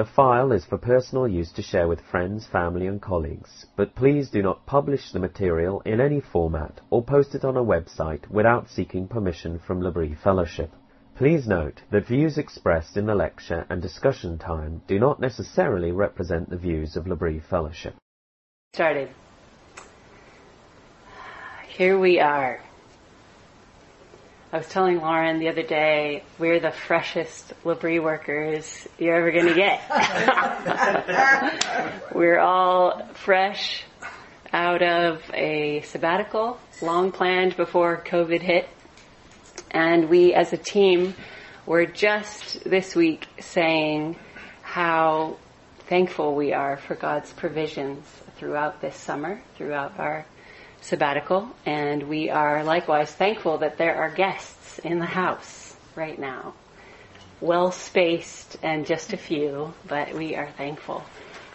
The file is for personal use to share with friends, family and colleagues, but please do not publish the material in any format or post it on a website without seeking permission from L'Abri Fellowship. Please note that views expressed in the lecture and discussion time do not necessarily represent the views of L'Abri Fellowship. Started. Here we are. I was telling Lauren the other day, we're the freshest L'Abri workers you're ever going to get. we're all fresh out of a sabbatical, long planned before COVID hit. And we as a team were just this week saying how thankful we are for God's provisions throughout this summer, throughout our sabbatical, and we are likewise thankful that there are guests in the house right now. Well spaced and just a few, but we are thankful.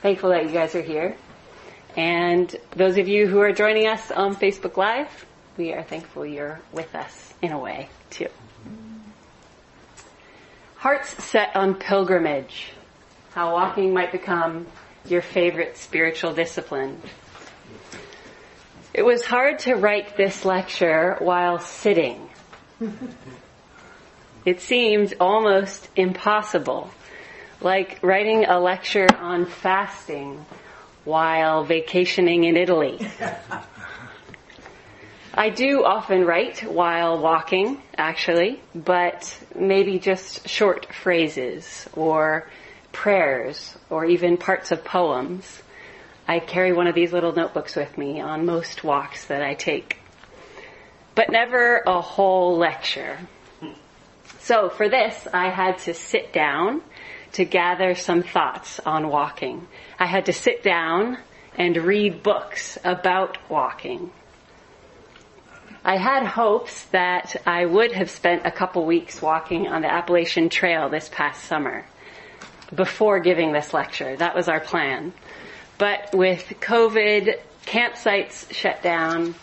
Thankful that you guys are here. And those of you who are joining us on Facebook Live, we are thankful you're with us in a way too. Hearts set on pilgrimage. How walking might become your favorite spiritual discipline. It was hard to write this lecture while sitting. It seemed almost impossible, like writing a lecture on fasting while vacationing in Italy. I do often write while walking, actually, but maybe just short phrases or prayers or even parts of poems. I carry one of these little notebooks with me on most walks that I take. But never a whole lecture. So for this, I had to sit down to gather some thoughts on walking. I had to sit down and read books about walking. I had hopes that I would have spent a couple weeks walking on the Appalachian Trail this past summer before giving this lecture. That was our plan. But with COVID, campsites shut down,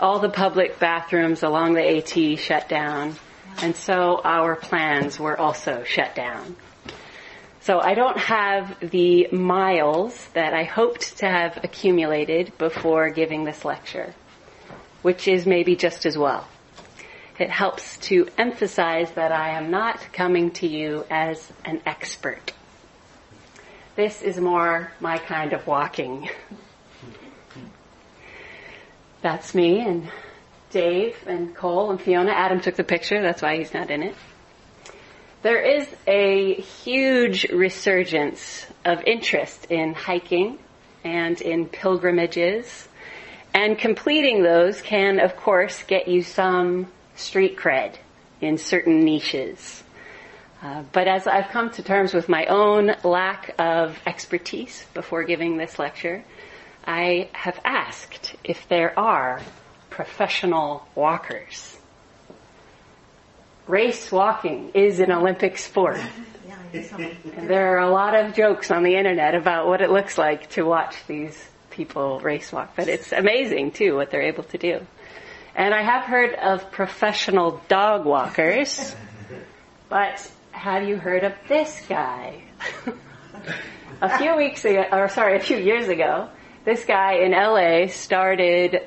all the public bathrooms along the AT shut down, and so our plans were also shut down. So I don't have the miles that I hoped to have accumulated before giving this lecture, which is maybe just as well. It helps to emphasize that I am not coming to you as an expert. This is more my kind of walking. That's me and Dave and Cole and Fiona. Adam took the picture, that's why he's not in it. There is a huge resurgence of interest in hiking and in pilgrimages. And completing those can, of course, get you some street cred in certain niches. Uh, but as I've come to terms with my own lack of expertise before giving this lecture, I have asked if there are professional walkers. Race walking is an Olympic sport. There are a lot of jokes on the internet about what it looks like to watch these people race walk, but it's amazing too what they're able to do. And I have heard of professional dog walkers, but have you heard of this guy? a few weeks ago, or sorry, a few years ago, this guy in LA started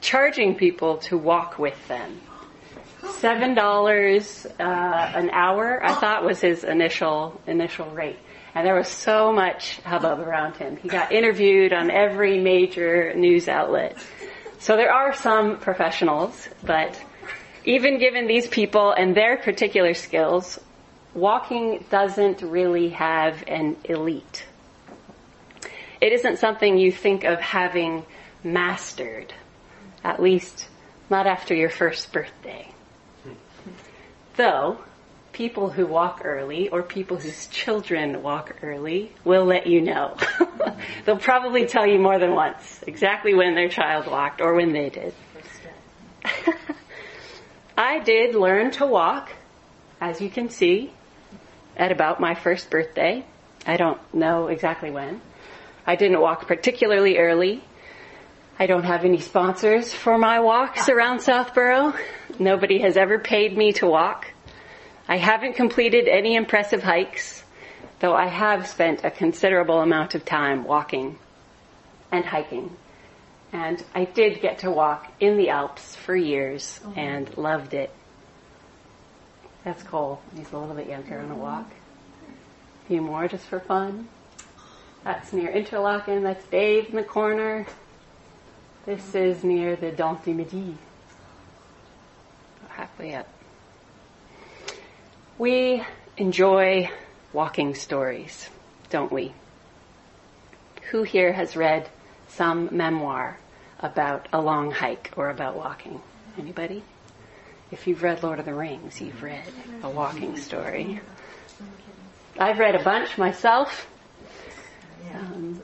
charging people to walk with them. Seven dollars uh, an hour, I thought, was his initial initial rate, and there was so much hubbub around him. He got interviewed on every major news outlet. So there are some professionals, but even given these people and their particular skills, walking doesn't really have an elite. It isn't something you think of having mastered, at least not after your first birthday. Though, people who walk early or people whose children walk early will let you know. They'll probably tell you more than once exactly when their child walked or when they did. I did learn to walk, as you can see, at about my first birthday. I don't know exactly when. I didn't walk particularly early. I don't have any sponsors for my walks around Southborough. Nobody has ever paid me to walk. I haven't completed any impressive hikes, though I have spent a considerable amount of time walking and hiking. And I did get to walk in the Alps for years oh. and loved it. That's Cole. He's a little bit younger on a walk. A few more just for fun. That's near Interlaken. That's Dave in the corner. This is near the Dent du Midi. Halfway up. We enjoy walking stories, don't we? Who here has read some memoir about a long hike or about walking? Anybody? If you've read Lord of the Rings, you've read a walking story. I've read a bunch myself. Um,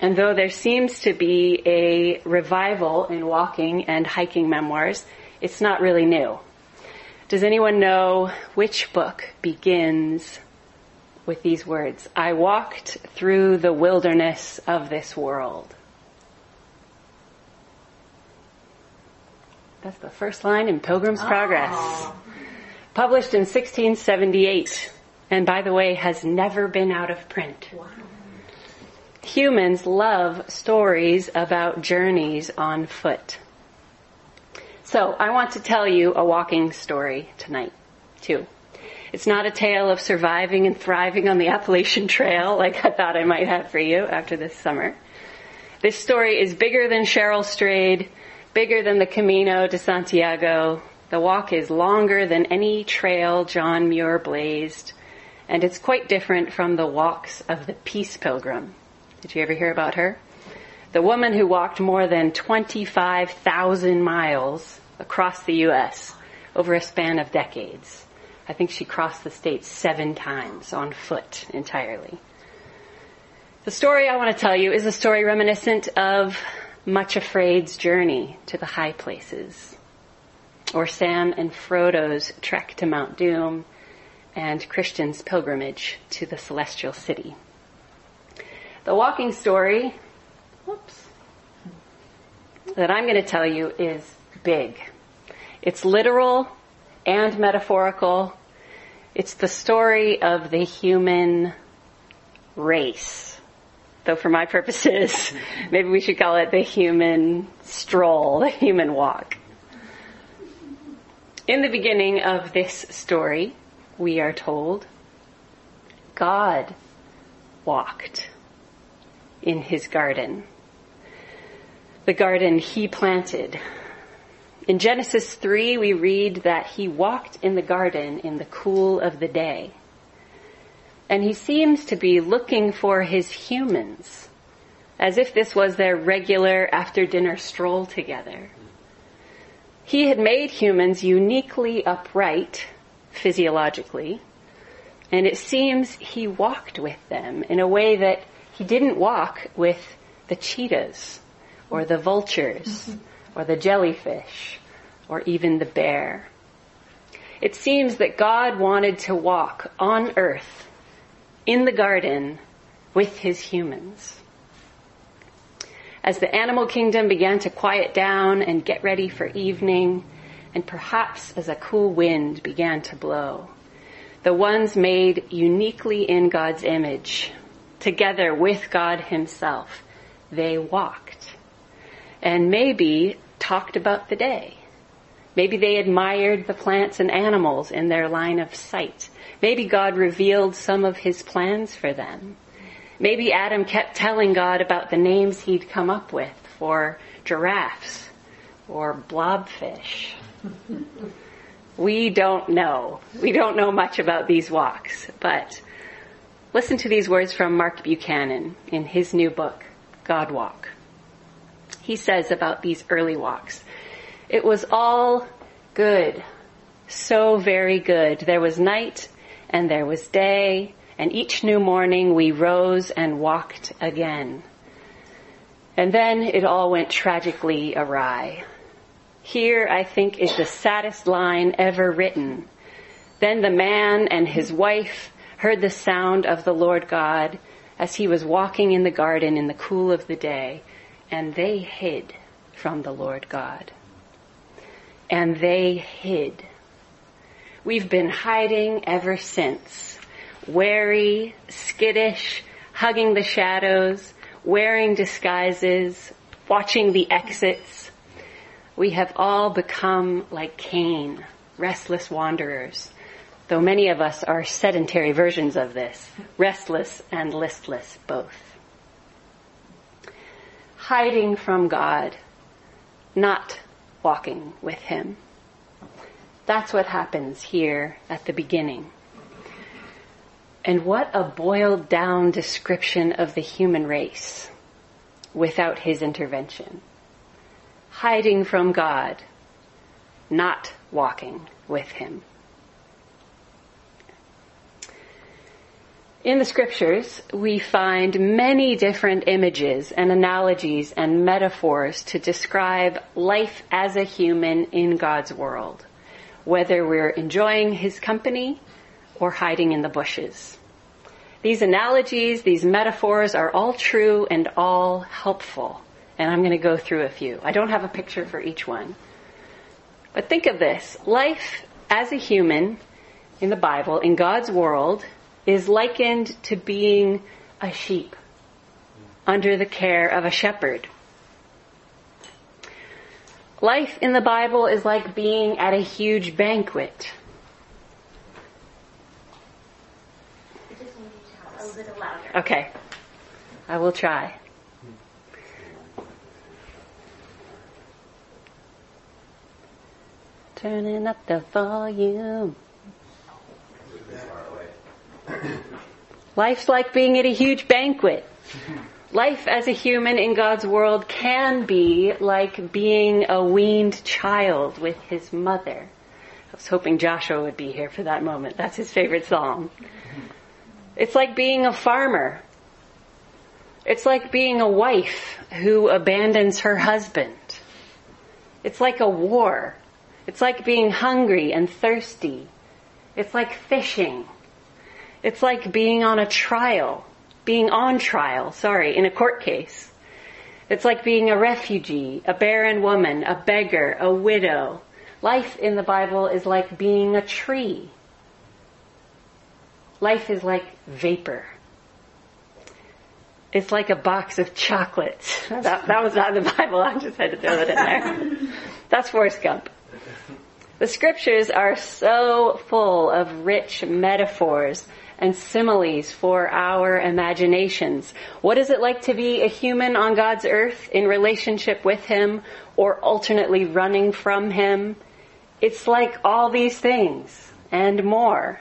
and though there seems to be a revival in walking and hiking memoirs, it's not really new. Does anyone know which book begins with these words? I walked through the wilderness of this world. That's the first line in Pilgrim's oh. Progress. Published in 1678, and by the way, has never been out of print. Wow. Humans love stories about journeys on foot. So I want to tell you a walking story tonight, too. It's not a tale of surviving and thriving on the Appalachian Trail like I thought I might have for you after this summer. This story is bigger than Cheryl Strayed, bigger than the Camino de Santiago. The walk is longer than any trail John Muir blazed, and it's quite different from the walks of the Peace Pilgrim. Did you ever hear about her? The woman who walked more than 25,000 miles across the U.S. over a span of decades. I think she crossed the states seven times on foot entirely. The story I want to tell you is a story reminiscent of much Afraid's journey to the high places, or Sam and Frodo's trek to Mount Doom, and Christian's pilgrimage to the celestial city. The walking story, whoops, that I'm going to tell you is big. It's literal and metaphorical. It's the story of the human race though for my purposes, maybe we should call it the human stroll, the human walk. In the beginning of this story, we are told God walked in his garden. The garden he planted. In Genesis 3, we read that he walked in the garden in the cool of the day and he seems to be looking for his humans, as if this was their regular after dinner stroll together. He had made humans uniquely upright physiologically, and it seems he walked with them in a way that he didn't walk with the cheetahs or the vultures mm-hmm. or the jellyfish or even the bear. It seems that God wanted to walk on earth in the garden with his humans. As the animal kingdom began to quiet down and get ready for evening, and perhaps as a cool wind began to blow, the ones made uniquely in God's image, together with God himself, they walked. And maybe talked about the day. Maybe they admired the plants and animals in their line of sight Maybe God revealed some of his plans for them. Maybe Adam kept telling God about the names he'd come up with for giraffes or blobfish. we don't know. We don't know much about these walks, but listen to these words from Mark Buchanan in his new book, God Walk. He says about these early walks, it was all good. So very good. There was night and there was day, and each new morning we rose and walked again. And then it all went tragically awry. Here, I think, is the saddest line ever written. Then the man and his wife heard the sound of the Lord God as he was walking in the garden in the cool of the day, and they hid from the Lord God. And they hid. We've been hiding ever since. Wary, skittish, hugging the shadows, wearing disguises, watching the exits. We have all become like Cain, restless wanderers, though many of us are sedentary versions of this, restless and listless both. Hiding from God, not walking with Him. That's what happens here at the beginning. And what a boiled down description of the human race without his intervention. Hiding from God, not walking with him. In the scriptures, we find many different images and analogies and metaphors to describe life as a human in God's world, whether we're enjoying his company or hiding in the bushes. These analogies, these metaphors are all true and all helpful. And I'm going to go through a few. I don't have a picture for each one. But think of this. Life as a human in the Bible, in God's world, is likened to being a sheep under the care of a shepherd. Life in the Bible is like being at a huge banquet. Okay. I will try. Turning up the volume. Life's like being at a huge banquet. Life as a human in God's world can be like being a weaned child with his mother. I was hoping Joshua would be here for that moment. That's his favorite song. It's like being a farmer. It's like being a wife who abandons her husband. It's like a war. It's like being hungry and thirsty. It's like fishing. It's like being on a trial, being on trial, sorry, in a court case. It's like being a refugee, a barren woman, a beggar, a widow. Life in the Bible is like being a tree Life is like vapor. It's like a box of chocolates. That, that was not in the Bible. I just had to throw that in there. That's Forrest Gump. The scriptures are so full of rich metaphors and similes for our imaginations. What is it like to be a human on God's earth in relationship with Him or alternately running from Him? It's like all these things and more.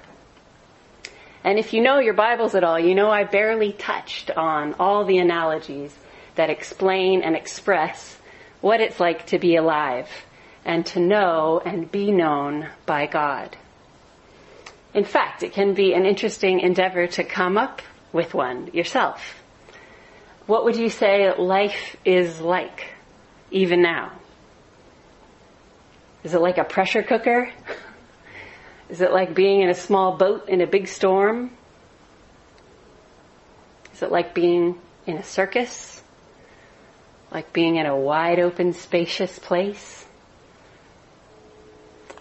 And if you know your Bibles at all, you know I barely touched on all the analogies that explain and express what it's like to be alive and to know and be known by God. In fact, it can be an interesting endeavor to come up with one yourself. What would you say life is like, even now? Is it like a pressure cooker? Is it like being in a small boat in a big storm? Is it like being in a circus? Like being in a wide open, spacious place?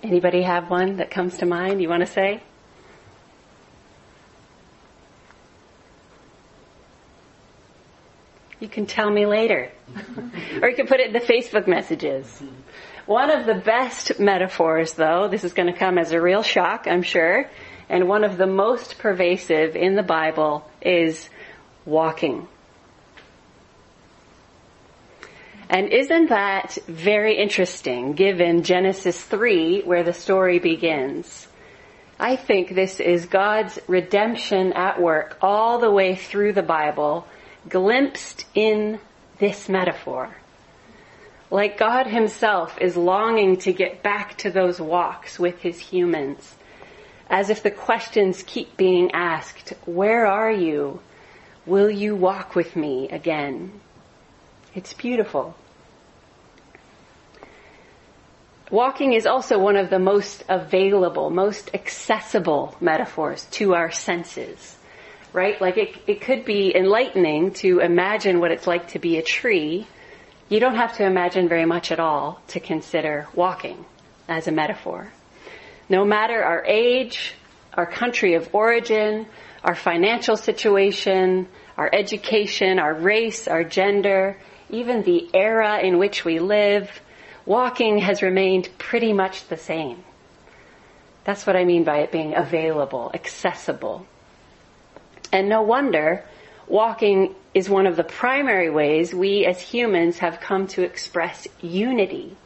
Anybody have one that comes to mind you want to say? You can tell me later. or you can put it in the Facebook messages. One of the best metaphors, though, this is going to come as a real shock, I'm sure, and one of the most pervasive in the Bible is walking. And isn't that very interesting given Genesis 3 where the story begins? I think this is God's redemption at work all the way through the Bible, glimpsed in this metaphor like God himself is longing to get back to those walks with his humans. As if the questions keep being asked, where are you? Will you walk with me again? It's beautiful. Walking is also one of the most available, most accessible metaphors to our senses, right? Like it, it could be enlightening to imagine what it's like to be a tree. You don't have to imagine very much at all to consider walking as a metaphor. No matter our age, our country of origin, our financial situation, our education, our race, our gender, even the era in which we live, walking has remained pretty much the same. That's what I mean by it being available, accessible. And no wonder walking is one of the primary ways we as humans have come to express unity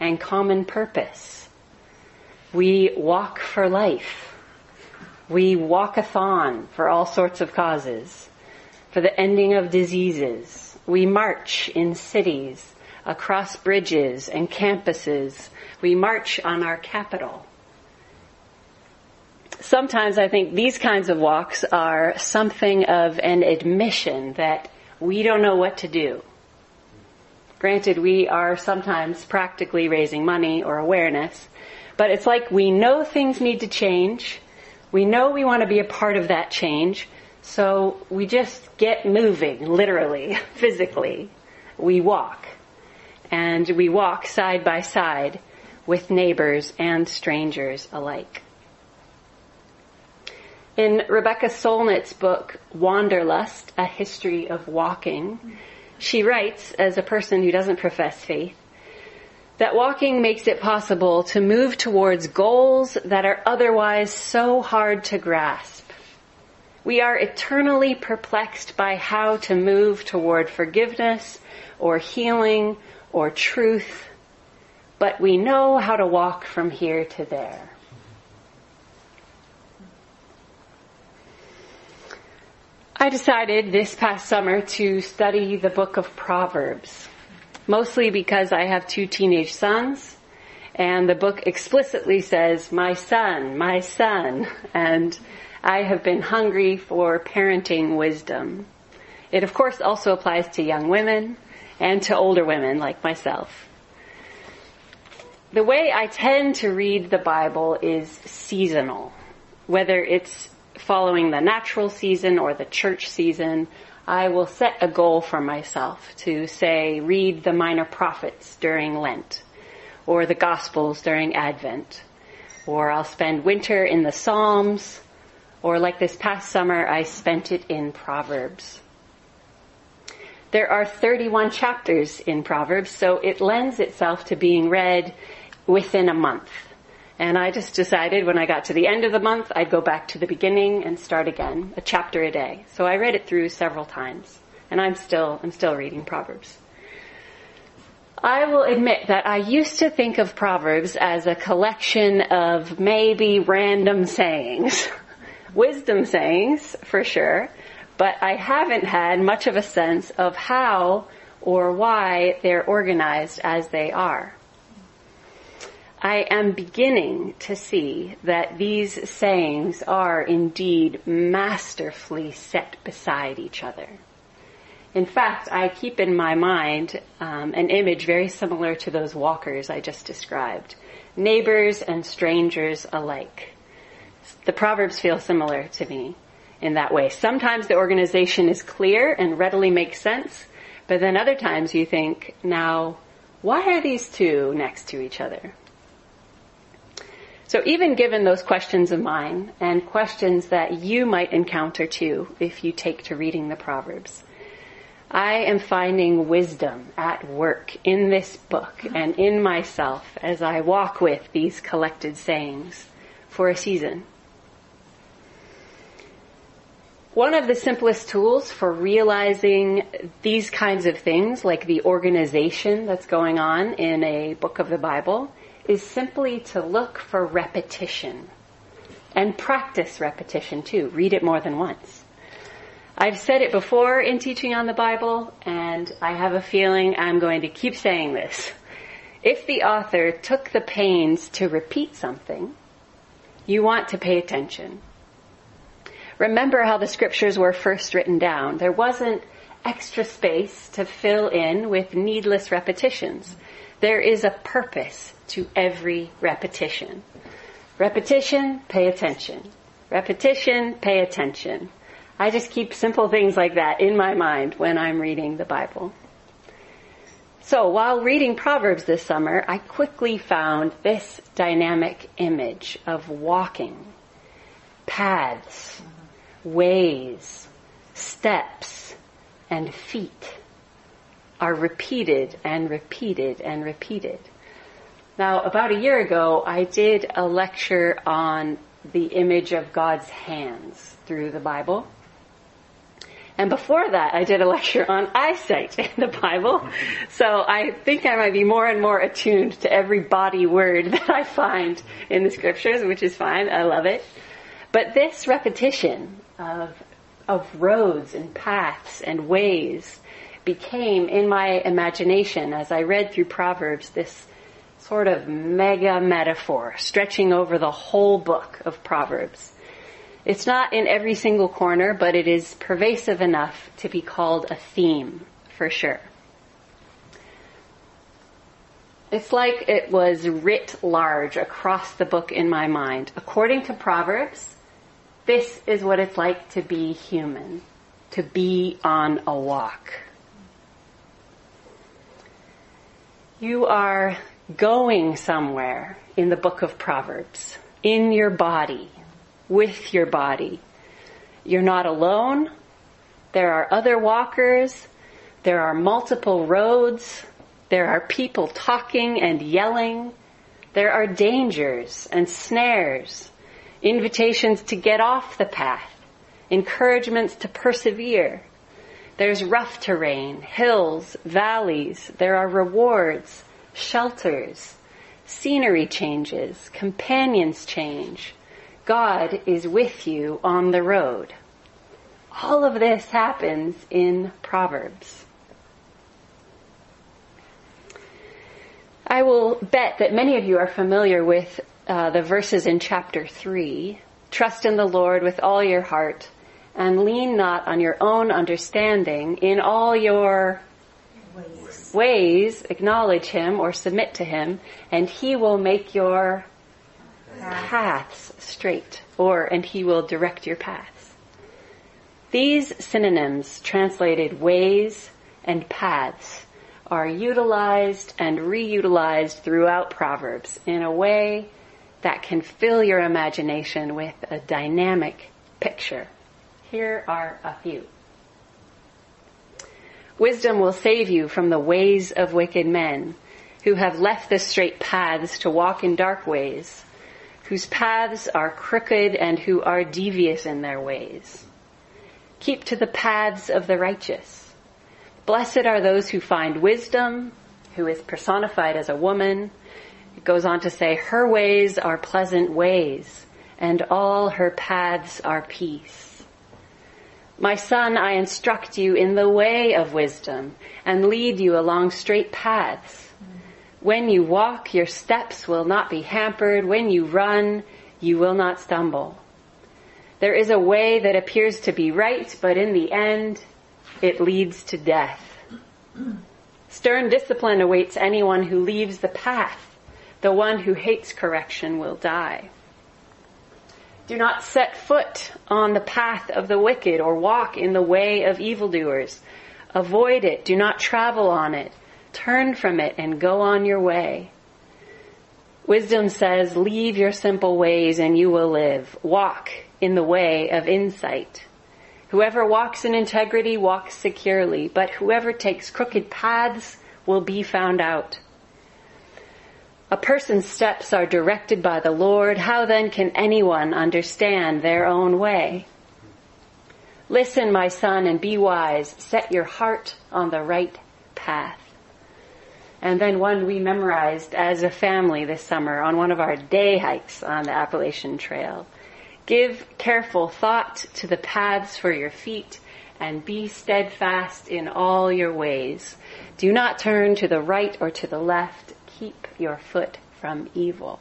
and common purpose. We walk for life. We walk-a-thon for all sorts of causes, for the ending of diseases. We march in cities, across bridges and campuses. We march on our capital. Sometimes I think these kinds of walks are something of an admission that we don't know what to do. Granted, we are sometimes practically raising money or awareness, but it's like we know things need to change, we know we want to be a part of that change, so we just get moving, literally, physically. We walk. And we walk side by side with neighbors and strangers alike. In Rebecca Solnit's book, Wanderlust, A History of Walking, she writes, as a person who doesn't profess faith, that walking makes it possible to move towards goals that are otherwise so hard to grasp. We are eternally perplexed by how to move toward forgiveness or healing or truth, but we know how to walk from here to there. I decided this past summer to study the book of Proverbs mostly because I have two teenage sons and the book explicitly says, my son, my son, and I have been hungry for parenting wisdom. It of course also applies to young women and to older women like myself. The way I tend to read the Bible is seasonal. Whether it's following the natural season or the church season, I will set a goal for myself to say, read the minor prophets during Lent, or the Gospels during Advent, or I'll spend winter in the Psalms, or like this past summer, I spent it in Proverbs. There are 31 chapters in Proverbs, so it lends itself to being read within a month. And I just decided when I got to the end of the month, I'd go back to the beginning and start again, a chapter a day. So I read it through several times. And I'm still, I'm still reading Proverbs. I will admit that I used to think of Proverbs as a collection of maybe random sayings. Wisdom sayings, for sure, but I haven't had much of a sense of how or why they're organized as they are. I am beginning to see that these sayings are indeed masterfully set beside each other. In fact, I keep in my mind um, an image very similar to those walkers I just described. Neighbors and strangers alike. The Proverbs feel similar to me in that way. Sometimes the organization is clear and readily makes sense, but then other times you think, now, why are these two next to each other? So even given those questions of mine and questions that you might encounter too if you take to reading the Proverbs, I am finding wisdom at work in this book and in myself as I walk with these collected sayings for a season. One of the simplest tools for realizing these kinds of things, like the organization that's going on in a book of the Bible, is simply to look for repetition and practice repetition too. Read it more than once. I've said it before in teaching on the Bible, and I have a feeling I'm going to keep saying this. If the author took the pains to repeat something, you want to pay attention. Remember how the scriptures were first written down. There wasn't extra space to fill in with needless repetitions. There is a purpose to every repetition. Repetition, pay attention. Repetition, pay attention. I just keep simple things like that in my mind when I'm reading the Bible. So while reading Proverbs this summer, I quickly found this dynamic image of walking, paths, ways, steps, and feet are repeated and repeated and repeated. Now, about a year ago, I did a lecture on the image of God's hands through the Bible. And before that, I did a lecture on eyesight in the Bible. So I think I might be more and more attuned to every body word that I find in the scriptures, which is fine. I love it. But this repetition of, of roads and paths and ways became in my imagination as I read through Proverbs this sort of mega metaphor stretching over the whole book of Proverbs. It's not in every single corner, but it is pervasive enough to be called a theme, for sure. It's like it was writ large across the book in my mind. According to Proverbs, this is what it's like to be human, to be on a walk. You are going somewhere in the book of Proverbs, in your body, with your body. You're not alone. There are other walkers. There are multiple roads. There are people talking and yelling. There are dangers and snares, invitations to get off the path, encouragements to persevere. There's rough terrain, hills, valleys. There are rewards, shelters, scenery changes, companions change, God is with you on the road. All of this happens in Proverbs. I will bet that many of you are familiar with uh, the verses in chapter 3. Trust in the Lord with all your heart and lean not on your own understanding. In all your ways, acknowledge him or submit to him and he will make your paths straight, or, and he will direct your paths. These synonyms, translated ways and paths, are utilized and reutilized throughout Proverbs in a way that can fill your imagination with a dynamic picture. Here are a few. Wisdom will save you from the ways of wicked men who have left the straight paths to walk in dark ways whose paths are crooked and who are devious in their ways. Keep to the paths of the righteous. Blessed are those who find wisdom, who is personified as a woman. It goes on to say, her ways are pleasant ways, and all her paths are peace. My son, I instruct you in the way of wisdom and lead you along straight paths. When you walk, your steps will not be hampered. When you run, you will not stumble. There is a way that appears to be right, but in the end, it leads to death. Stern discipline awaits anyone who leaves the path. The one who hates correction will die. Do not set foot on the path of the wicked or walk in the way of evildoers. Avoid it. Do not travel on it. Turn from it and go on your way. Wisdom says, leave your simple ways and you will live. Walk in the way of insight. Whoever walks in integrity walks securely, but whoever takes crooked paths will be found out. A person's steps are directed by the Lord. How then can anyone understand their own way? Listen, my son, and be wise. Set your heart on the right path and then one we memorized as a family this summer on one of our day hikes on the Appalachian Trail. Give careful thought to the paths for your feet and be steadfast in all your ways. Do not turn to the right or to the left. Keep your foot from evil.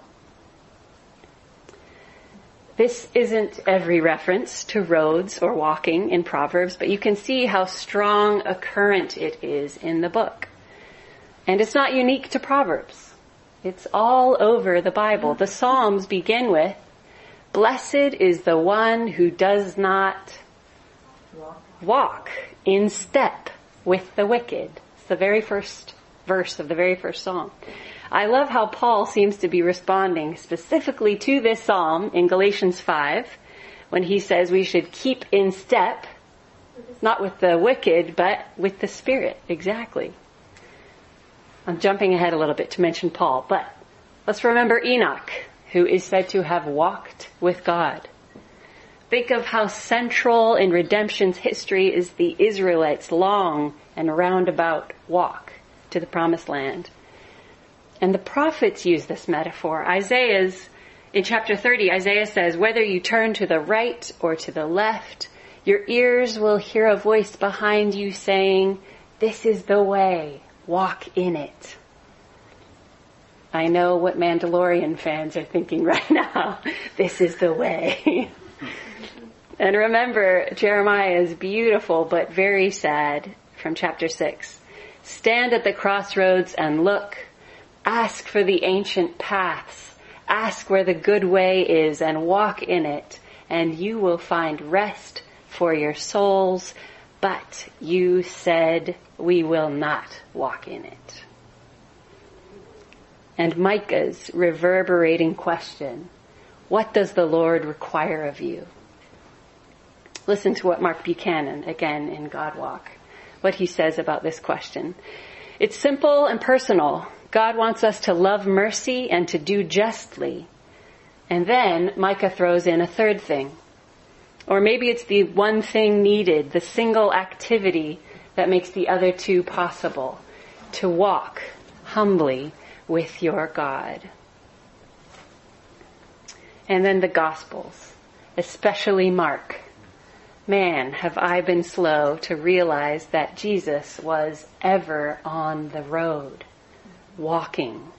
This isn't every reference to roads or walking in Proverbs, but you can see how strong a current it is in the book. And it's not unique to Proverbs. It's all over the Bible. The Psalms begin with, Blessed is the one who does not walk in step with the wicked. It's the very first verse of the very first psalm. I love how Paul seems to be responding specifically to this psalm in Galatians 5 when he says we should keep in step, not with the wicked, but with the Spirit. Exactly. I'm jumping ahead a little bit to mention Paul, but let's remember Enoch, who is said to have walked with God. Think of how central in redemption's history is the Israelites' long and roundabout walk to the promised land. And the prophets use this metaphor. Isaiah's, in chapter 30, Isaiah says, whether you turn to the right or to the left, your ears will hear a voice behind you saying, this is the way, walk in it. I know what Mandalorian fans are thinking right now. this is the way. and remember Jeremiah's beautiful but very sad from chapter 6. Stand at the crossroads and look. Ask for the ancient paths. Ask where the good way is and walk in it and you will find rest for your souls. But you said we will not walk in it. And Micah's reverberating question, what does the Lord require of you? Listen to what Mark Buchanan, again in God Walk, what he says about this question. It's simple and personal. God wants us to love mercy and to do justly. And then Micah throws in a third thing. Or maybe it's the one thing needed, the single activity that makes the other two possible. To walk humbly with your God. And then the Gospels, especially Mark. Man, have I been slow to realize that Jesus was ever on the road, walking.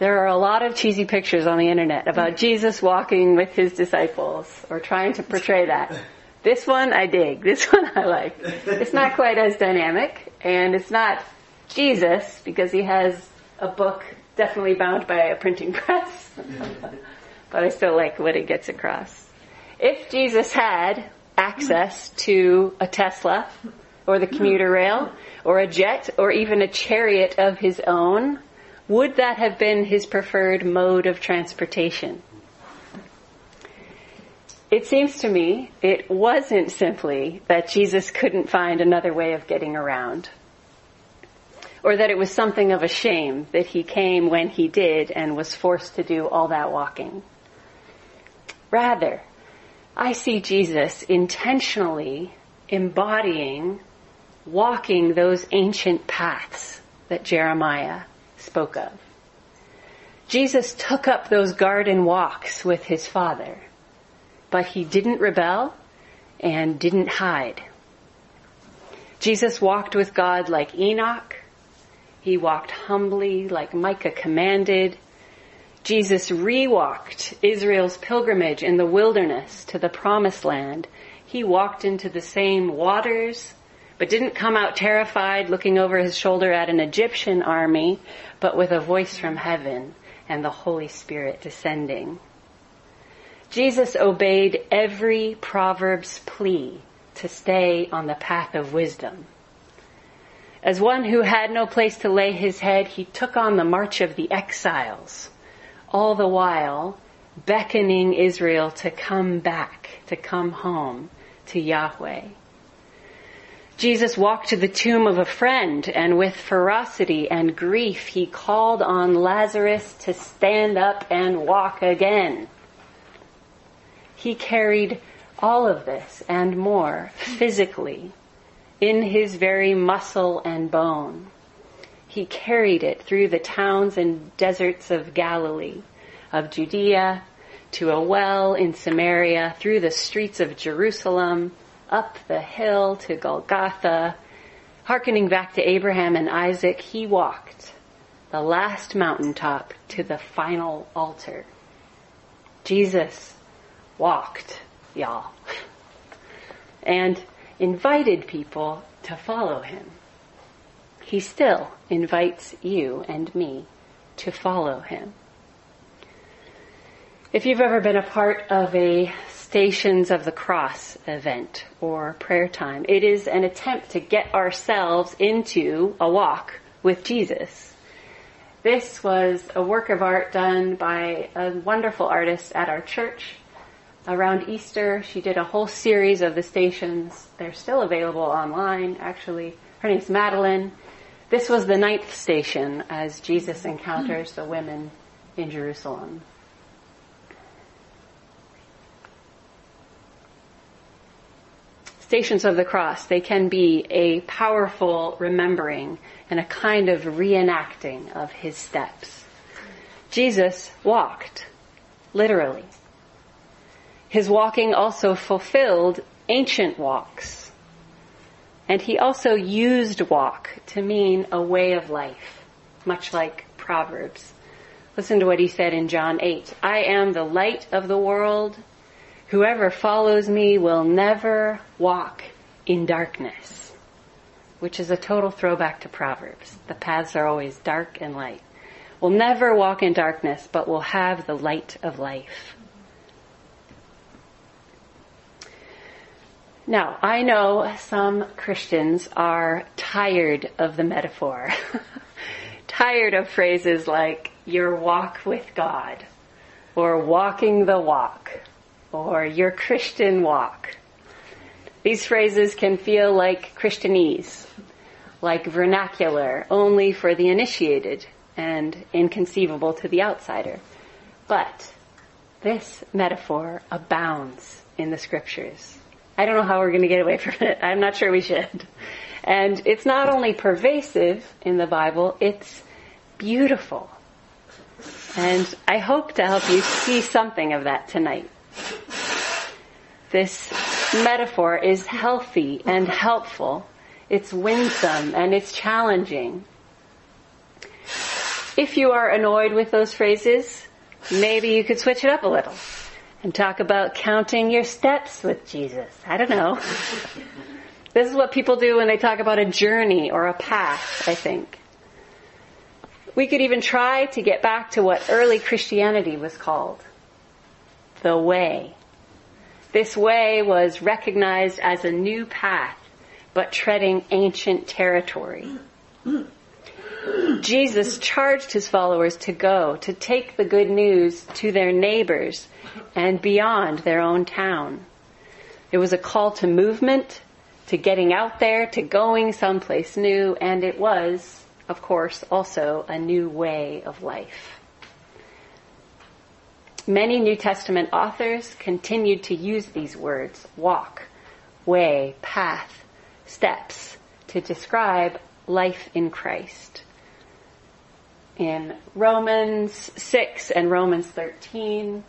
There are a lot of cheesy pictures on the internet about Jesus walking with his disciples or trying to portray that. This one I dig. This one I like. It's not quite as dynamic and it's not Jesus because he has a book definitely bound by a printing press. but I still like what it gets across. If Jesus had access to a Tesla or the commuter rail or a jet or even a chariot of his own, would that have been his preferred mode of transportation? It seems to me it wasn't simply that Jesus couldn't find another way of getting around or that it was something of a shame that he came when he did and was forced to do all that walking. Rather, I see Jesus intentionally embodying walking those ancient paths that Jeremiah spoke of. Jesus took up those garden walks with his father, but he didn't rebel and didn't hide. Jesus walked with God like Enoch he walked humbly like Micah commanded. Jesus rewalked Israel's pilgrimage in the wilderness to the promised land. He walked into the same waters, but didn't come out terrified looking over his shoulder at an Egyptian army, but with a voice from heaven and the Holy Spirit descending. Jesus obeyed every Proverbs plea to stay on the path of wisdom. As one who had no place to lay his head, he took on the march of the exiles, all the while beckoning Israel to come back, to come home to Yahweh. Jesus walked to the tomb of a friend and with ferocity and grief he called on Lazarus to stand up and walk again. He carried all of this and more physically in his very muscle and bone. He carried it through the towns and deserts of Galilee, of Judea, to a well in Samaria, through the streets of Jerusalem, up the hill to Golgotha. Harkening back to Abraham and Isaac, he walked the last mountaintop to the final altar. Jesus walked, y'all. And invited people to follow him. He still invites you and me to follow him. If you've ever been a part of a Stations of the Cross event or prayer time, it is an attempt to get ourselves into a walk with Jesus. This was a work of art done by a wonderful artist at our church around Easter. She did a whole series of the stations. They're still available online, actually. Her name's Madeline. This was the ninth station as Jesus encounters the women in Jerusalem. Stations of the Cross, they can be a powerful remembering and a kind of reenacting of his steps. Jesus walked, literally. His walking also fulfilled ancient walks. And he also used walk to mean a way of life, much like Proverbs. Listen to what he said in John 8. I am the light of the world. Whoever follows me will never walk in darkness, which is a total throwback to Proverbs. The paths are always dark and light. Will never walk in darkness, but will have the light of life. Now, I know some Christians are tired of the metaphor, tired of phrases like your walk with God, or walking the walk, or your Christian walk. These phrases can feel like Christianese, like vernacular only for the initiated and inconceivable to the outsider. But this metaphor abounds in the scriptures. I don't know how we're going to get away from it. I'm not sure we should. And it's not only pervasive in the Bible, it's beautiful. And I hope to help you see something of that tonight. This metaphor is healthy and helpful. It's winsome and it's challenging. If you are annoyed with those phrases, maybe you could switch it up a little and talk about counting your steps with Jesus. I don't know. this is what people do when they talk about a journey or a path, I think. We could even try to get back to what early Christianity was called. The way. This way was recognized as a new path, but treading ancient territory. Jesus charged his followers to go, to take the good news to their neighbors and beyond their own town. It was a call to movement, to getting out there, to going someplace new, and it was, of course, also a new way of life. Many New Testament authors continued to use these words, walk, way, path, steps, to describe life in Christ. In Romans 6 and Romans 13,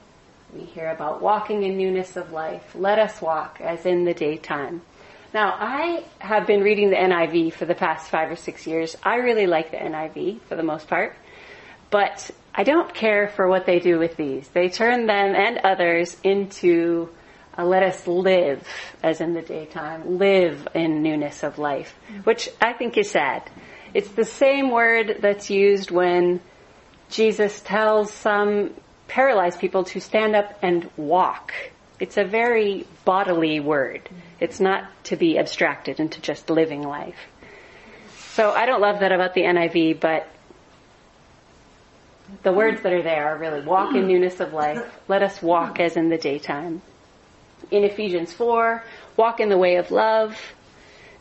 we hear about walking in newness of life. Let us walk as in the daytime. Now, I have been reading the NIV for the past five or six years. I really like the NIV for the most part, but I don't care for what they do with these. They turn them and others into uh, let us live as in the daytime, live in newness of life, which I think is sad. It's the same word that's used when Jesus tells some paralyzed people to stand up and walk. It's a very bodily word. It's not to be abstracted into just living life. So I don't love that about the NIV, but the words that are there are really walk in newness of life. Let us walk as in the daytime. In Ephesians 4, walk in the way of love.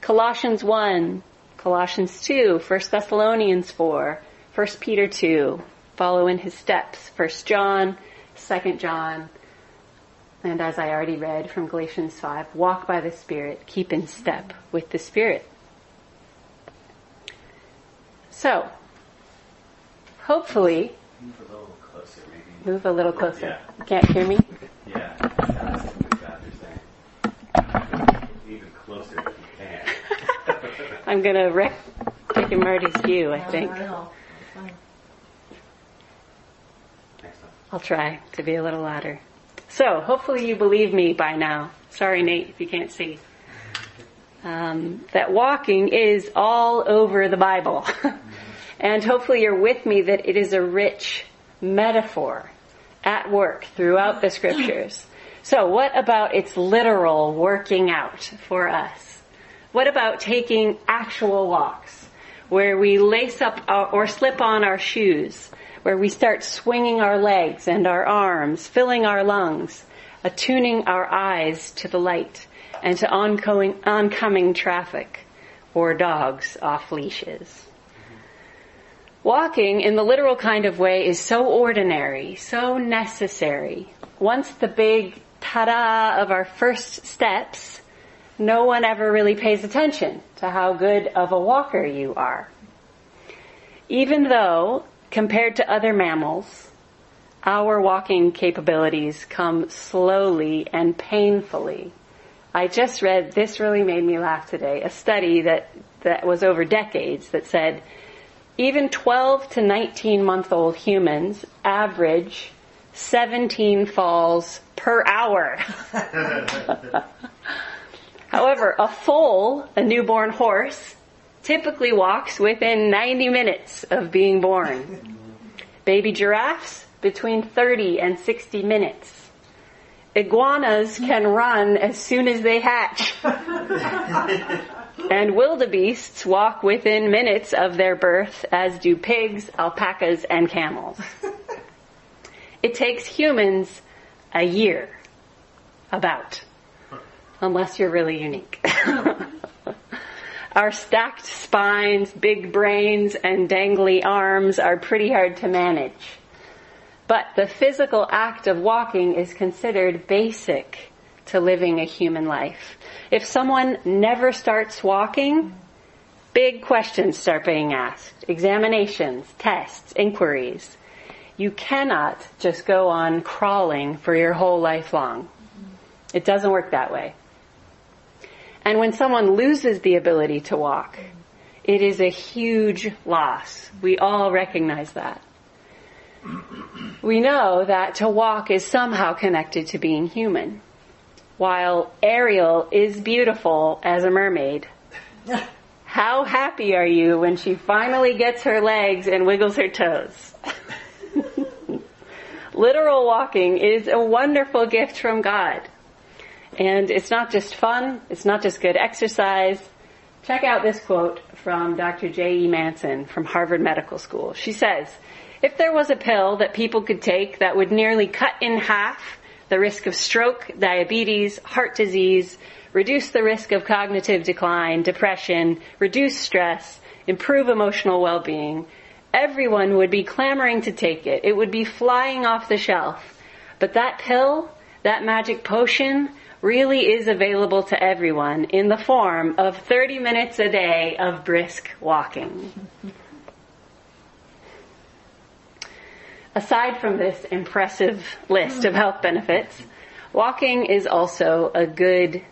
Colossians 1, Colossians 2, 1 Thessalonians 4, 1 Peter 2, follow in his steps. First John, Second John, and as I already read from Galatians 5, walk by the Spirit, keep in step with the Spirit. So, hopefully, move a little closer, maybe. Move a little closer. Yeah. You can't hear me? Yeah, that's what you're saying. Even closer if you can. I'm gonna wreck Dick and Marty's view, I think. I'll try to be a little louder. So, hopefully you believe me by now. Sorry, Nate, if you can't see. um, that walking is all over the Bible. and hopefully you're with me that it is a rich metaphor at work throughout the scriptures. So what about its literal working out for us? What about taking actual walks where we lace up our, or slip on our shoes, where we start swinging our legs and our arms, filling our lungs, attuning our eyes to the light and to ongoing, oncoming traffic or dogs off leashes. Walking in the literal kind of way is so ordinary, so necessary. Once the big ta-da of our first steps, no one ever really pays attention to how good of a walker you are. Even though, compared to other mammals, our walking capabilities come slowly and painfully. I just read, this really made me laugh today, a study that, that was over decades that said even 12 to 19 month old humans average 17 falls per hour. However, a foal, a newborn horse, typically walks within 90 minutes of being born. Baby giraffes, between 30 and 60 minutes. Iguanas can run as soon as they hatch. And wildebeests walk within minutes of their birth, as do pigs, alpacas, and camels. It takes humans a year, about, unless you're really unique. Our stacked spines, big brains, and dangly arms are pretty hard to manage. But the physical act of walking is considered basic to living a human life. If someone never starts walking, big questions start being asked. Examinations, tests, inquiries. You cannot just go on crawling for your whole life long. It doesn't work that way. And when someone loses the ability to walk, it is a huge loss. We all recognize that. We know that to walk is somehow connected to being human while Ariel is beautiful as a mermaid. How happy are you when she finally gets her legs and wiggles her toes? Literal walking is a wonderful gift from God. And it's not just fun, it's not just good exercise. Check out this quote from Dr. J.E. Manson from Harvard Medical School. She says, if there was a pill that people could take that would nearly cut in half the risk of stroke, diabetes, heart disease, reduce the risk of cognitive decline, depression, reduce stress, improve emotional well-being. Everyone would be clamoring to take it. It would be flying off the shelf. But that pill, that magic potion, really is available to everyone in the form of 30 minutes a day of brisk walking. Aside from this impressive list of health benefits, walking is also a good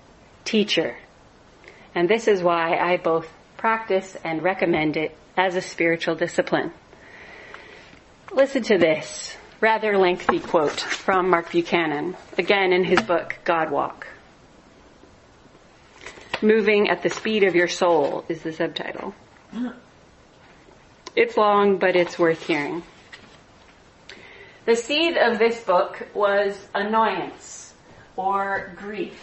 teacher. And this is why I both practice and recommend it as a spiritual discipline. Listen to this rather lengthy quote from Mark Buchanan, again in his book, God Walk. Moving at the speed of your soul is the subtitle. It's long, but it's worth hearing. The seed of this book was annoyance or grief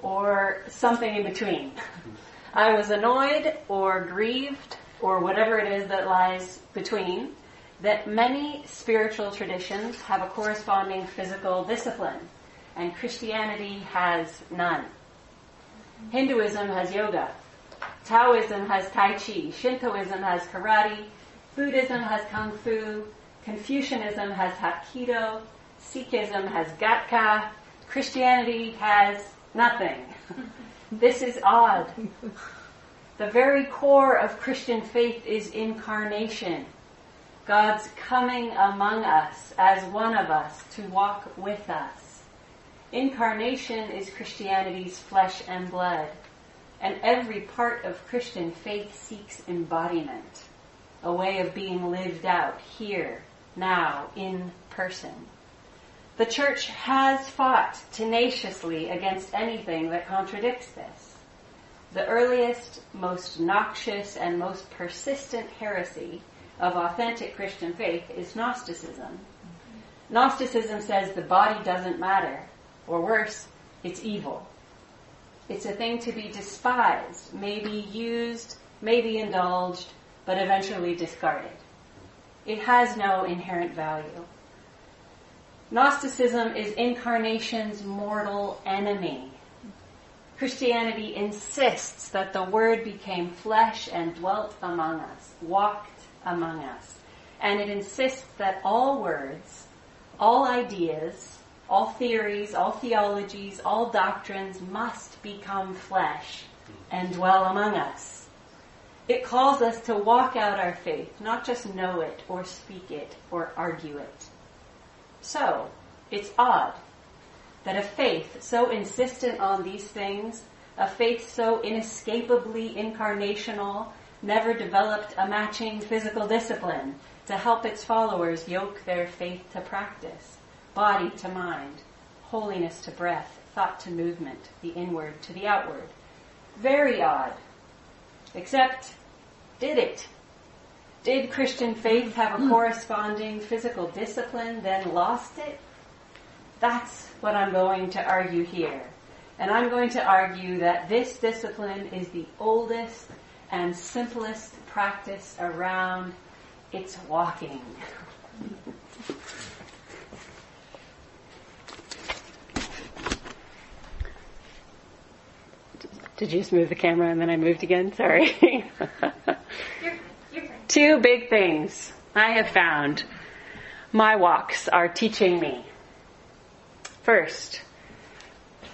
or something in between. I was annoyed or grieved or whatever it is that lies between that many spiritual traditions have a corresponding physical discipline and Christianity has none. Hinduism has yoga. Taoism has Tai Chi. Shintoism has karate. Buddhism has Kung Fu. Confucianism has Hapkido, Sikhism has Gatka, Christianity has nothing. this is odd. The very core of Christian faith is incarnation. God's coming among us as one of us to walk with us. Incarnation is Christianity's flesh and blood, and every part of Christian faith seeks embodiment, a way of being lived out here now in person. The church has fought tenaciously against anything that contradicts this. The earliest, most noxious, and most persistent heresy of authentic Christian faith is Gnosticism. Gnosticism says the body doesn't matter, or worse, it's evil. It's a thing to be despised, maybe used, maybe indulged, but eventually discarded. It has no inherent value. Gnosticism is incarnation's mortal enemy. Christianity insists that the Word became flesh and dwelt among us, walked among us. And it insists that all words, all ideas, all theories, all theologies, all doctrines must become flesh and dwell among us. It calls us to walk out our faith, not just know it or speak it or argue it. So, it's odd that a faith so insistent on these things, a faith so inescapably incarnational, never developed a matching physical discipline to help its followers yoke their faith to practice, body to mind, holiness to breath, thought to movement, the inward to the outward. Very odd. Except, did it? Did Christian faith have a hmm. corresponding physical discipline, then lost it? That's what I'm going to argue here. And I'm going to argue that this discipline is the oldest and simplest practice around. It's walking. Did you just move the camera and then I moved again? Sorry. You're, you're. Two big things I have found my walks are teaching me. First,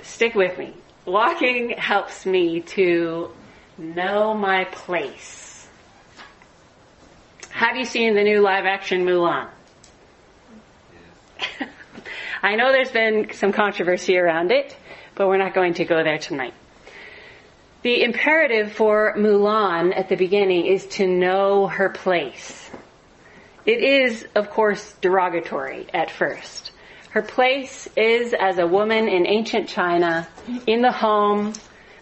stick with me. Walking helps me to know my place. Have you seen the new live action Mulan? I know there's been some controversy around it, but we're not going to go there tonight. The imperative for Mulan at the beginning is to know her place. It is, of course, derogatory at first. Her place is as a woman in ancient China, in the home,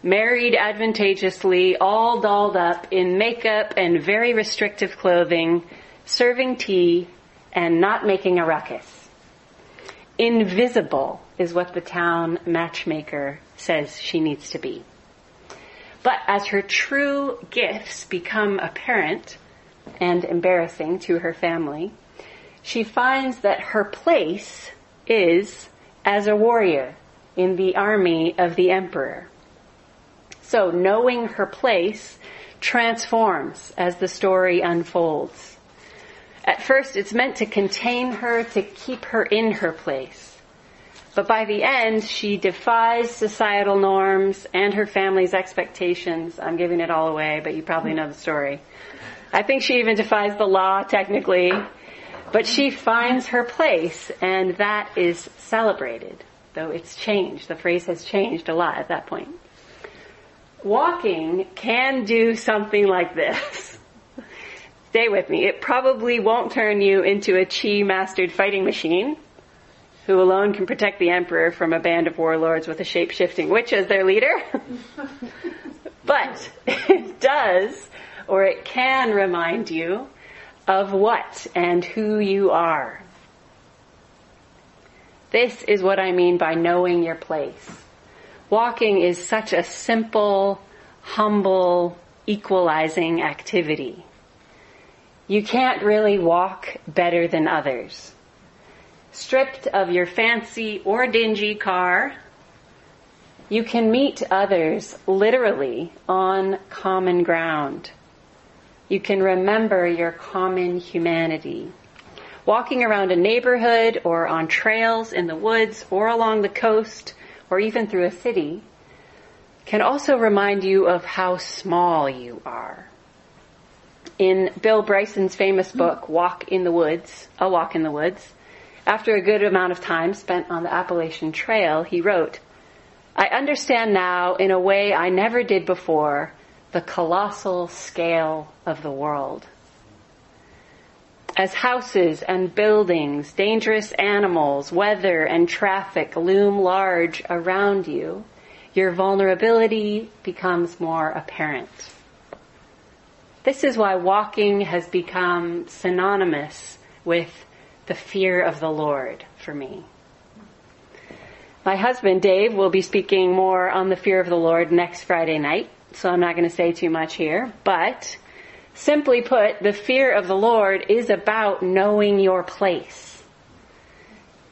married advantageously, all dolled up in makeup and very restrictive clothing, serving tea and not making a ruckus. Invisible is what the town matchmaker says she needs to be. But as her true gifts become apparent and embarrassing to her family, she finds that her place is as a warrior in the army of the emperor. So knowing her place transforms as the story unfolds. At first it's meant to contain her, to keep her in her place. But by the end, she defies societal norms and her family's expectations. I'm giving it all away, but you probably know the story. I think she even defies the law technically, but she finds her place and that is celebrated, though it's changed. The phrase has changed a lot at that point. Walking can do something like this. Stay with me. It probably won't turn you into a chi mastered fighting machine who alone can protect the emperor from a band of warlords with a shape-shifting witch as their leader. but it does, or it can remind you of what and who you are. This is what I mean by knowing your place. Walking is such a simple, humble, equalizing activity. You can't really walk better than others stripped of your fancy or dingy car, you can meet others literally on common ground. You can remember your common humanity. Walking around a neighborhood or on trails in the woods or along the coast or even through a city can also remind you of how small you are. In Bill Bryson's famous book, Walk in the Woods, A Walk in the Woods, after a good amount of time spent on the Appalachian Trail, he wrote, I understand now in a way I never did before the colossal scale of the world. As houses and buildings, dangerous animals, weather and traffic loom large around you, your vulnerability becomes more apparent. This is why walking has become synonymous with the fear of the Lord for me. My husband, Dave, will be speaking more on the fear of the Lord next Friday night, so I'm not going to say too much here, but simply put, the fear of the Lord is about knowing your place.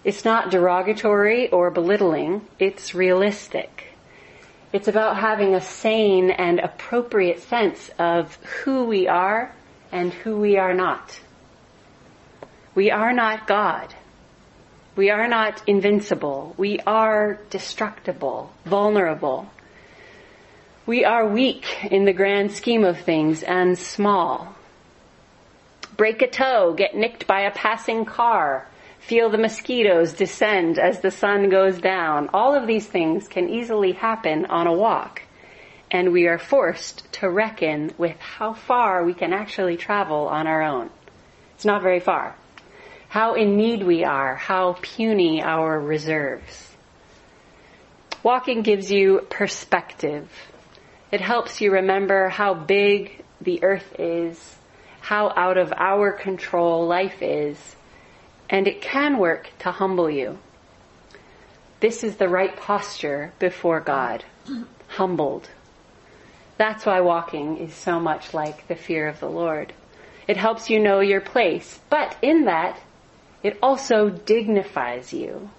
It's not derogatory or belittling, it's realistic. It's about having a sane and appropriate sense of who we are and who we are not. We are not God. We are not invincible. We are destructible, vulnerable. We are weak in the grand scheme of things and small. Break a toe, get nicked by a passing car, feel the mosquitoes descend as the sun goes down. All of these things can easily happen on a walk. And we are forced to reckon with how far we can actually travel on our own. It's not very far. How in need we are, how puny our reserves. Walking gives you perspective. It helps you remember how big the earth is, how out of our control life is, and it can work to humble you. This is the right posture before God, humbled. That's why walking is so much like the fear of the Lord. It helps you know your place, but in that, it also dignifies you.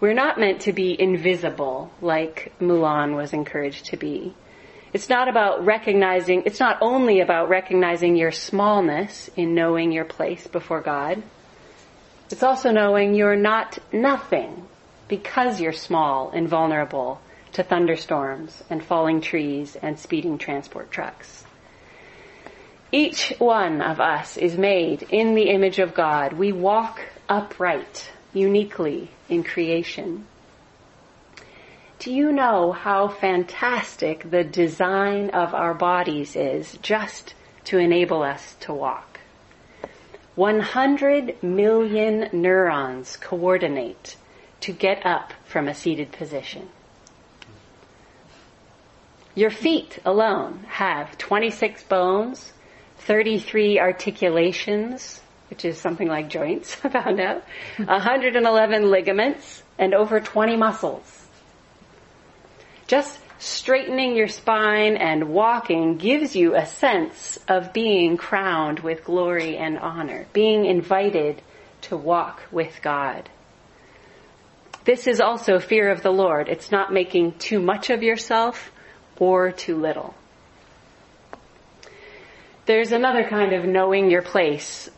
We're not meant to be invisible like Mulan was encouraged to be. It's not about recognizing, it's not only about recognizing your smallness in knowing your place before God. It's also knowing you're not nothing because you're small and vulnerable to thunderstorms and falling trees and speeding transport trucks. Each one of us is made in the image of God. We walk upright, uniquely in creation. Do you know how fantastic the design of our bodies is just to enable us to walk? 100 million neurons coordinate to get up from a seated position. Your feet alone have 26 bones, 33 articulations, which is something like joints, I found out, 111 ligaments, and over 20 muscles. Just straightening your spine and walking gives you a sense of being crowned with glory and honor, being invited to walk with God. This is also fear of the Lord. It's not making too much of yourself or too little. There's another kind of knowing your place,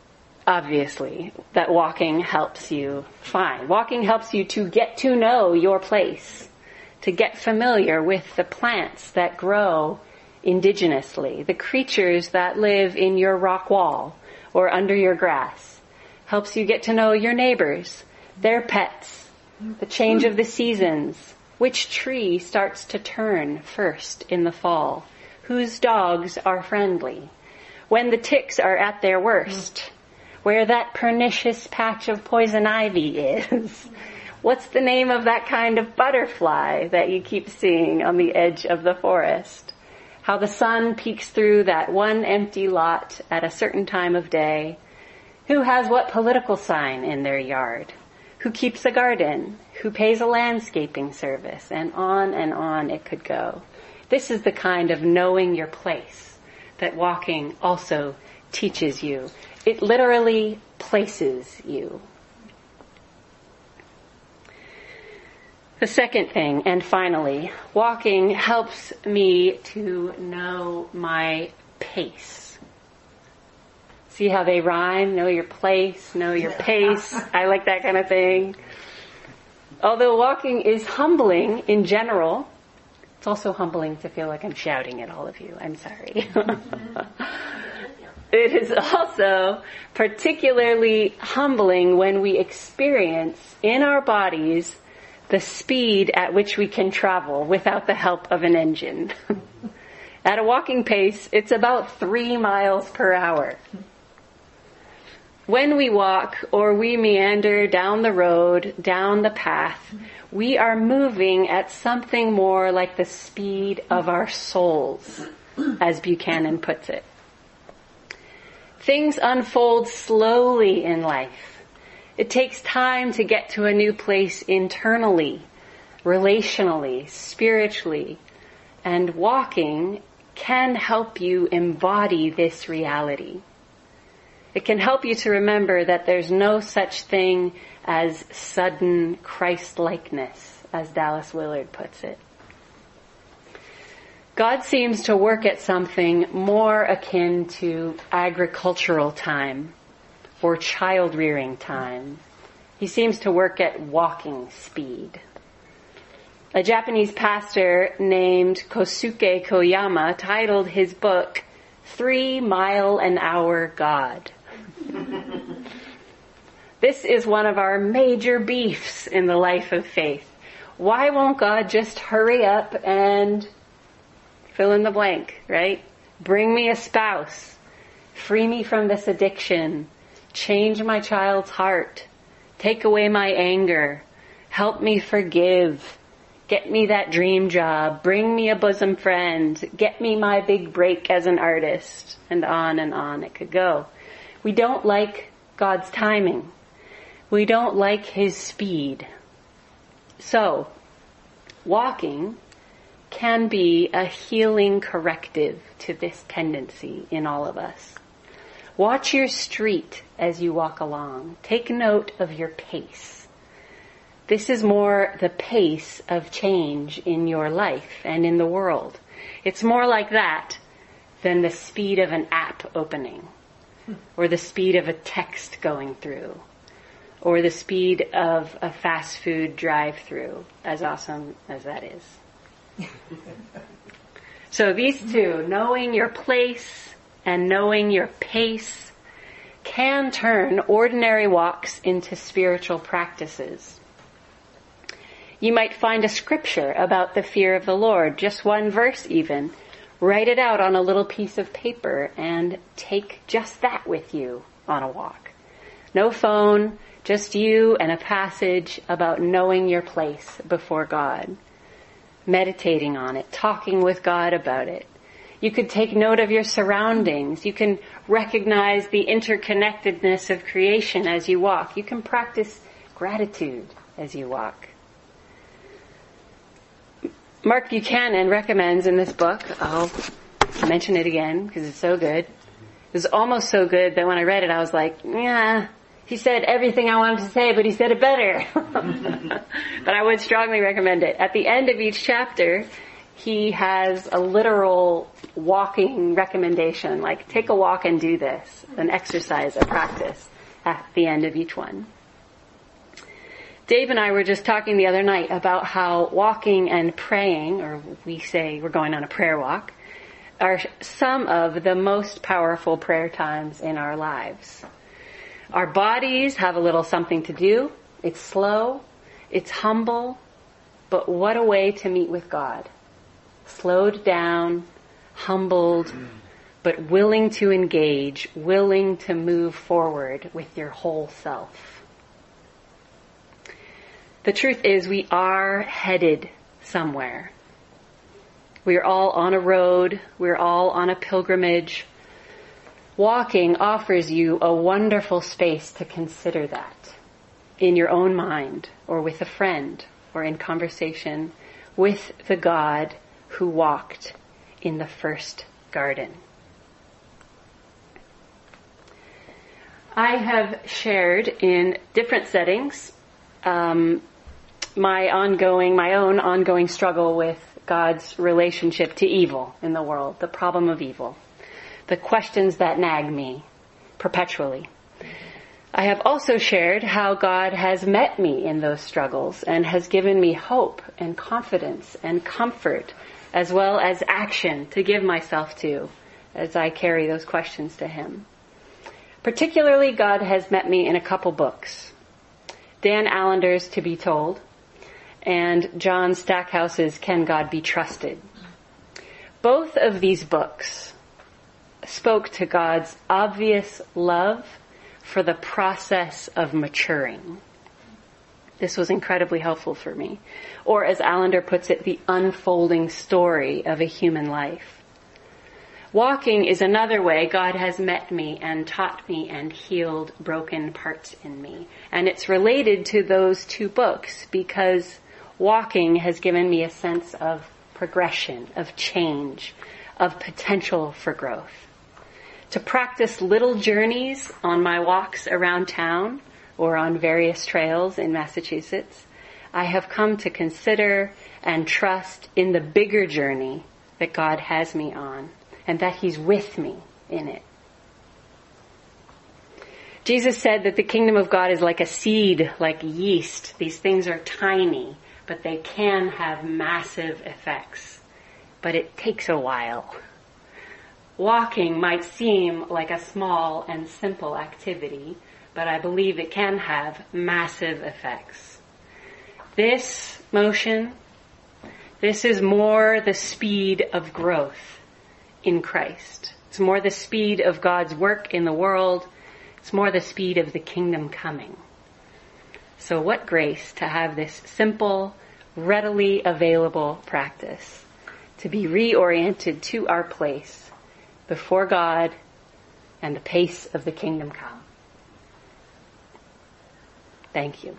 obviously, that walking helps you find. Walking helps you to get to know your place to get familiar with the plants that grow indigenously, the creatures that live in your rock wall or under your grass. Helps you get to know your neighbors, their pets, the change of the seasons, which tree starts to turn first in the fall, whose dogs are friendly, when the ticks are at their worst, where that pernicious patch of poison ivy is, What's the name of that kind of butterfly that you keep seeing on the edge of the forest? How the sun peeks through that one empty lot at a certain time of day. Who has what political sign in their yard? Who keeps a garden? Who pays a landscaping service? And on and on it could go. This is the kind of knowing your place that walking also teaches you. It literally places you. The second thing, and finally, walking helps me to know my pace. See how they rhyme? Know your place, know your pace. I like that kind of thing. Although walking is humbling in general, it's also humbling to feel like I'm shouting at all of you. I'm sorry. it is also particularly humbling when we experience in our bodies the speed at which we can travel without the help of an engine. at a walking pace, it's about three miles per hour. When we walk or we meander down the road, down the path, we are moving at something more like the speed of our souls, as Buchanan puts it. Things unfold slowly in life. It takes time to get to a new place internally, relationally, spiritually, and walking can help you embody this reality. It can help you to remember that there's no such thing as sudden Christ-likeness, as Dallas Willard puts it. God seems to work at something more akin to agricultural time or child rearing time. He seems to work at walking speed. A Japanese pastor named Kosuke Koyama titled his book Three Mile an Hour God. this is one of our major beefs in the life of faith. Why won't God just hurry up and fill in the blank, right? Bring me a spouse. Free me from this addiction. Change my child's heart. Take away my anger. Help me forgive. Get me that dream job. Bring me a bosom friend. Get me my big break as an artist. And on and on it could go. We don't like God's timing. We don't like His speed. So, walking can be a healing corrective to this tendency in all of us. Watch your street as you walk along. Take note of your pace. This is more the pace of change in your life and in the world. It's more like that than the speed of an app opening or the speed of a text going through or the speed of a fast food drive through, as awesome as that is. so these two, knowing your place and knowing your pace, can turn ordinary walks into spiritual practices. You might find a scripture about the fear of the Lord, just one verse even. Write it out on a little piece of paper and take just that with you on a walk. No phone, just you and a passage about knowing your place before God meditating on it, talking with God about it. You could take note of your surroundings. You can recognize the interconnectedness of creation as you walk. You can practice gratitude as you walk. Mark Buchanan recommends in this book, I'll mention it again because it's so good. It was almost so good that when I read it I was like, yeah, he said everything I wanted to say, but he said it better. but I would strongly recommend it. At the end of each chapter, he has a literal walking recommendation, like take a walk and do this, an exercise, a practice at the end of each one. Dave and I were just talking the other night about how walking and praying, or we say we're going on a prayer walk, are some of the most powerful prayer times in our lives. Our bodies have a little something to do. It's slow. It's humble. But what a way to meet with God. Slowed down, humbled, but willing to engage, willing to move forward with your whole self. The truth is we are headed somewhere. We are all on a road. We're all on a pilgrimage. Walking offers you a wonderful space to consider that in your own mind or with a friend or in conversation with the God who walked in the first garden. I have shared in different settings um, my ongoing, my own ongoing struggle with God's relationship to evil in the world, the problem of evil the questions that nag me perpetually. I have also shared how God has met me in those struggles and has given me hope and confidence and comfort as well as action to give myself to as I carry those questions to Him. Particularly, God has met me in a couple books. Dan Allender's To Be Told and John Stackhouse's Can God Be Trusted. Both of these books spoke to God's obvious love for the process of maturing. This was incredibly helpful for me. Or as Allender puts it, the unfolding story of a human life. Walking is another way God has met me and taught me and healed broken parts in me. And it's related to those two books because walking has given me a sense of progression, of change, of potential for growth. To practice little journeys on my walks around town or on various trails in Massachusetts, I have come to consider and trust in the bigger journey that God has me on and that He's with me in it. Jesus said that the kingdom of God is like a seed, like yeast. These things are tiny, but they can have massive effects. But it takes a while. Walking might seem like a small and simple activity, but I believe it can have massive effects. This motion, this is more the speed of growth in Christ. It's more the speed of God's work in the world. It's more the speed of the kingdom coming. So what grace to have this simple, readily available practice to be reoriented to our place before God and the pace of the kingdom come. Thank you.